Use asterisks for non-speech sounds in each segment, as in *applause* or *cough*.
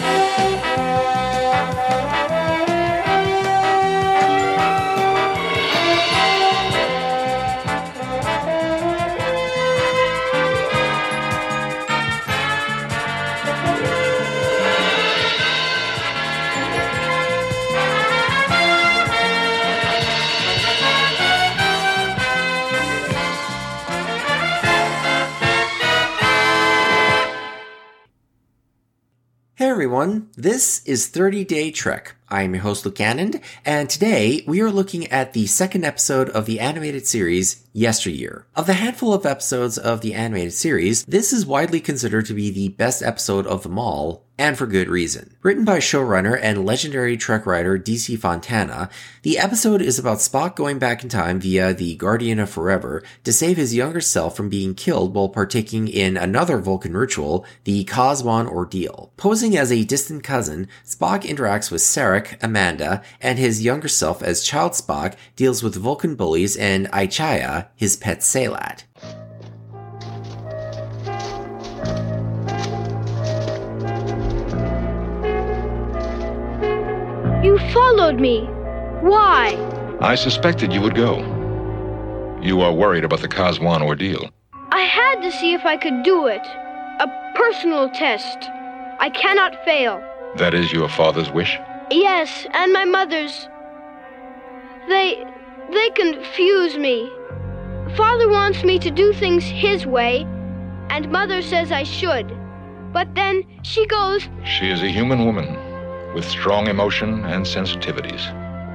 Hey everyone, this is 30 Day Trek. I'm your host Luke Cannon, and today we are looking at the second episode of the animated series Yesteryear. Of the handful of episodes of the animated series, this is widely considered to be the best episode of them all, and for good reason. Written by showrunner and legendary Trek writer DC Fontana, the episode is about Spock going back in time via the Guardian of Forever to save his younger self from being killed while partaking in another Vulcan ritual, the Kahs-wan Ordeal. Posing as a distant cousin, Spock interacts with Sarek, Amanda, and his younger self as Child Spock deals with Vulcan bullies and Ichaya, his pet sehlat. You followed me. Why? I suspected you would go. You are worried about the Kahs-wan ordeal. I had to see if I could do it. A personal test. I cannot fail. That is your father's wish? Yes, and my mother's. They. they confuse me. Father wants me to do things his way, and Mother says I should. But then she goes, She is a human woman with strong emotion and sensitivities.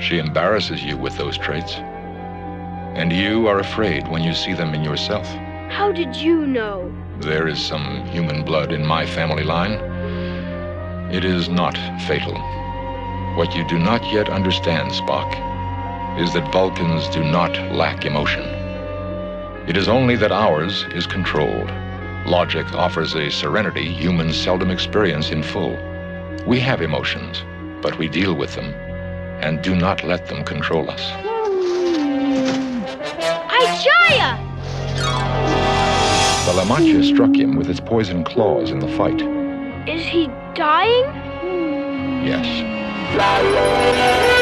She embarrasses you with those traits. And you are afraid when you see them in yourself. How did you know? There is some human blood in my family line. It is not fatal. What you do not yet understand, Spock, is that Vulcans do not lack emotion. It is only that ours is controlled. Logic offers a serenity humans seldom experience in full. We have emotions, but we deal with them and do not let them control us. Ichaya! The le-matya struck him with its poison claws in the fight. Is he dying? Yes. la luna.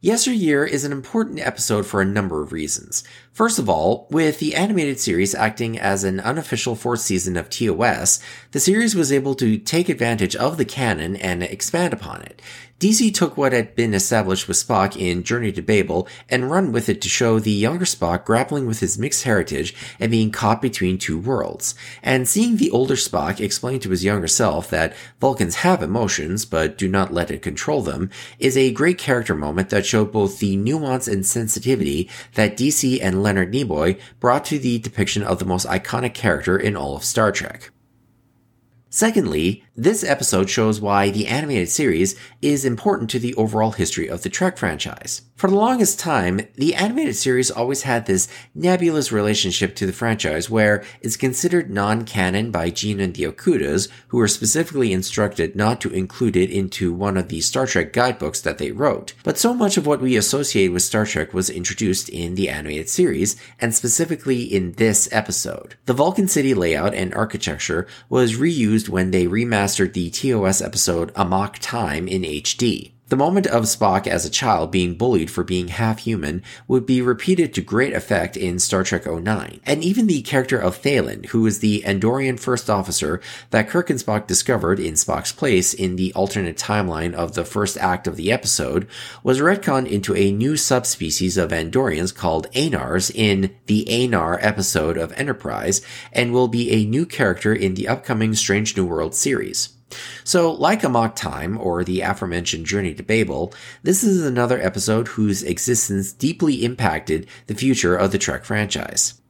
Yesteryear is an important episode for a number of reasons. First of all, with the animated series acting as an unofficial fourth season of TOS, the series was able to take advantage of the canon and expand upon it. DC took what had been established with Spock in Journey to Babel and run with it to show the younger Spock grappling with his mixed heritage and being caught between two worlds. And seeing the older Spock explain to his younger self that Vulcans have emotions but do not let it control them is a great character moment that showed both the nuance and sensitivity that DC and Leonard Nimoy brought to the depiction of the most iconic character in all of Star Trek. Secondly, this episode shows why the animated series is important to the overall history of the Trek franchise. For the longest time, the animated series always had this nebulous relationship to the franchise where it's considered non-canon by Gene and the Okudas, who were specifically instructed not to include it into one of the Star Trek guidebooks that they wrote. But so much of what we associate with Star Trek was introduced in the animated series, and specifically in this episode. The Vulcan City layout and architecture was reused when they remastered the TOS episode Amok Time in HD. The moment of Spock as a child being bullied for being half human would be repeated to great effect in Star Trek 09. And even the character of Thelin, who is the Andorian first officer that Kirk and Spock discovered in Spock's place in the alternate timeline of the first act of the episode, was retconned into a new subspecies of Andorians called Aenars in the Aenar episode of Enterprise, and will be a new character in the upcoming Strange New World series. So, like Amok Time or the aforementioned Journey to Babel, this is another episode whose existence deeply impacted the future of the Trek franchise.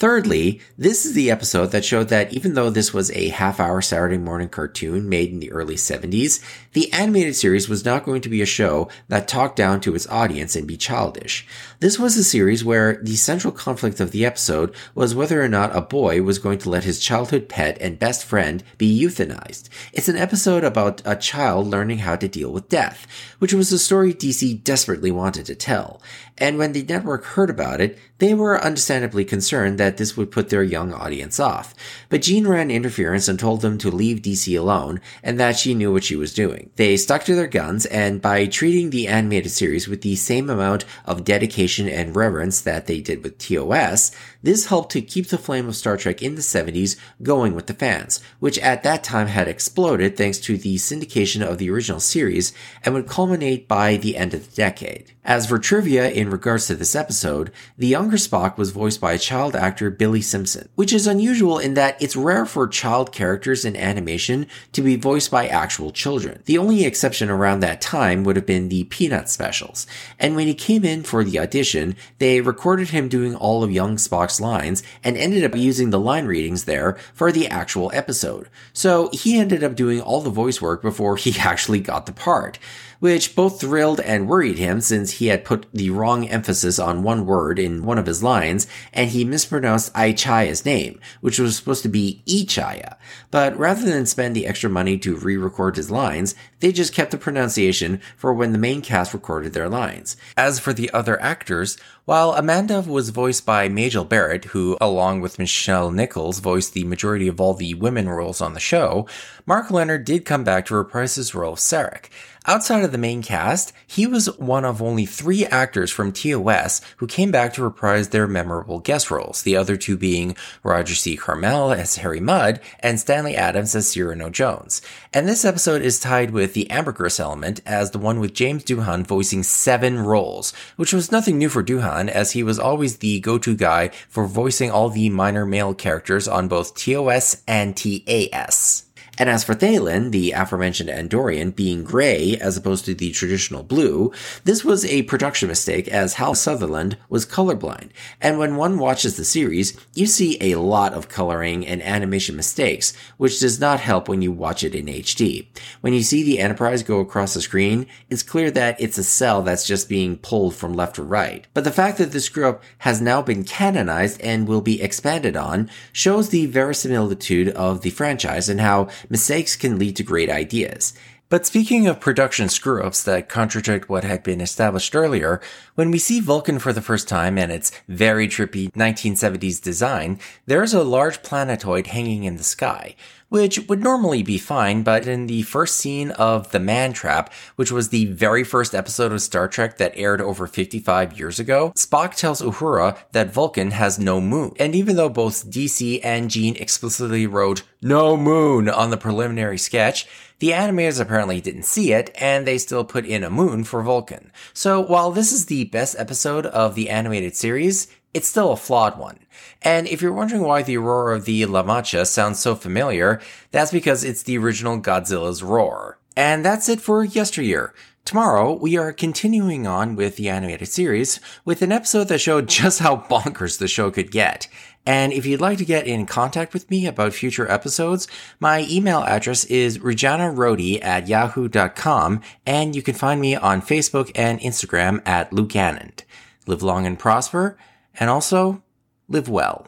Thirdly, this is the episode that showed that even though this was a half hour Saturday morning cartoon made in the early 70s, the animated series was not going to be a show that talked down to its audience and be childish. This was a series where the central conflict of the episode was whether or not a boy was going to let his childhood pet and best friend be euthanized. It's an episode about a child learning how to deal with death, which was a story DC desperately wanted to tell. And when the network heard about it, they were understandably concerned that this would put their young audience off. But Gene ran interference and told them to leave DC alone and that she knew what she was doing. They stuck to their guns and by treating the animated series with the same amount of dedication and reverence that they did with TOS, this helped to keep the flame of Star Trek in the 70s going with the fans, which at that time had exploded thanks to the syndication of the original series and would culminate by the end of the decade. As for trivia in regards to this episode, the younger Spock was voiced by child actor Billy Simpson, which is unusual in that it's rare for child characters in animation to be voiced by actual children. The only exception around that time would have been the Peanut specials, and when he came in for the audition, they recorded him doing all of young Spock's lines and ended up using the line readings there for the actual episode. So he ended up doing all the voice work before he *laughs* actually got the part which both thrilled and worried him since he had put the wrong emphasis on one word in one of his lines, and he mispronounced Aichaya's name, which was supposed to be Ichaya. But rather than spend the extra money to re-record his lines, they just kept the pronunciation for when the main cast recorded their lines. As for the other actors, while Amanda was voiced by Majel Barrett, who, along with Nichelle Nichols, voiced the majority of all the women roles on the show, Mark Lenard did come back to reprise his role of Sarek. Outside of the main cast, he was one of only three actors from TOS who came back to reprise their memorable guest roles, the other two being Roger C. Carmel as Harry Mudd and Stanley Adams as Cyrano Jones. And this episode is tied with the Ambergris element as the one with James Doohan voicing seven roles, which was nothing new for Doohan as he was always the go-to guy for voicing all the minor male characters on both TOS and TAS. And as for Thelin, the aforementioned Andorian, being gray as opposed to the traditional blue, this was a production mistake as Hal Sutherland was colorblind. And when one watches the series, you see a lot of coloring and animation mistakes, which does not help when you watch it in HD. When you see the Enterprise go across the screen, it's clear that it's a cel that's just being pulled from left to right. But the fact that this screw has now been canonized and will be expanded on shows the verisimilitude of the franchise and how mistakes can lead to great ideas. But speaking of production screw ups that contradict what had been established earlier, when we see Vulcan for the first time and its very trippy 1970s design, there's a large planetoid hanging in the sky, which would normally be fine, but in the first scene of The Man Trap, which was the very first episode of Star Trek that aired over 55 years ago, Spock tells Uhura that Vulcan has no moon. And even though both DC and Gene explicitly wrote no moon on the preliminary sketch, the animators apparently didn't see it, and they still put in a moon for Vulcan. So while this is the best episode of the animated series, it's still a flawed one. And if you're wondering why the roar of the le-matya sounds so familiar, that's because it's the original Godzilla's roar. And that's it for yesteryear. Tomorrow, we are continuing on with the animated series with an episode that showed *laughs* just how bonkers the show could get. And if you'd like to get in contact with me about future episodes, my email address is rejanarodi at yahoo.com, and you can find me on Facebook and Instagram at Luke Live long and prosper, and also live well.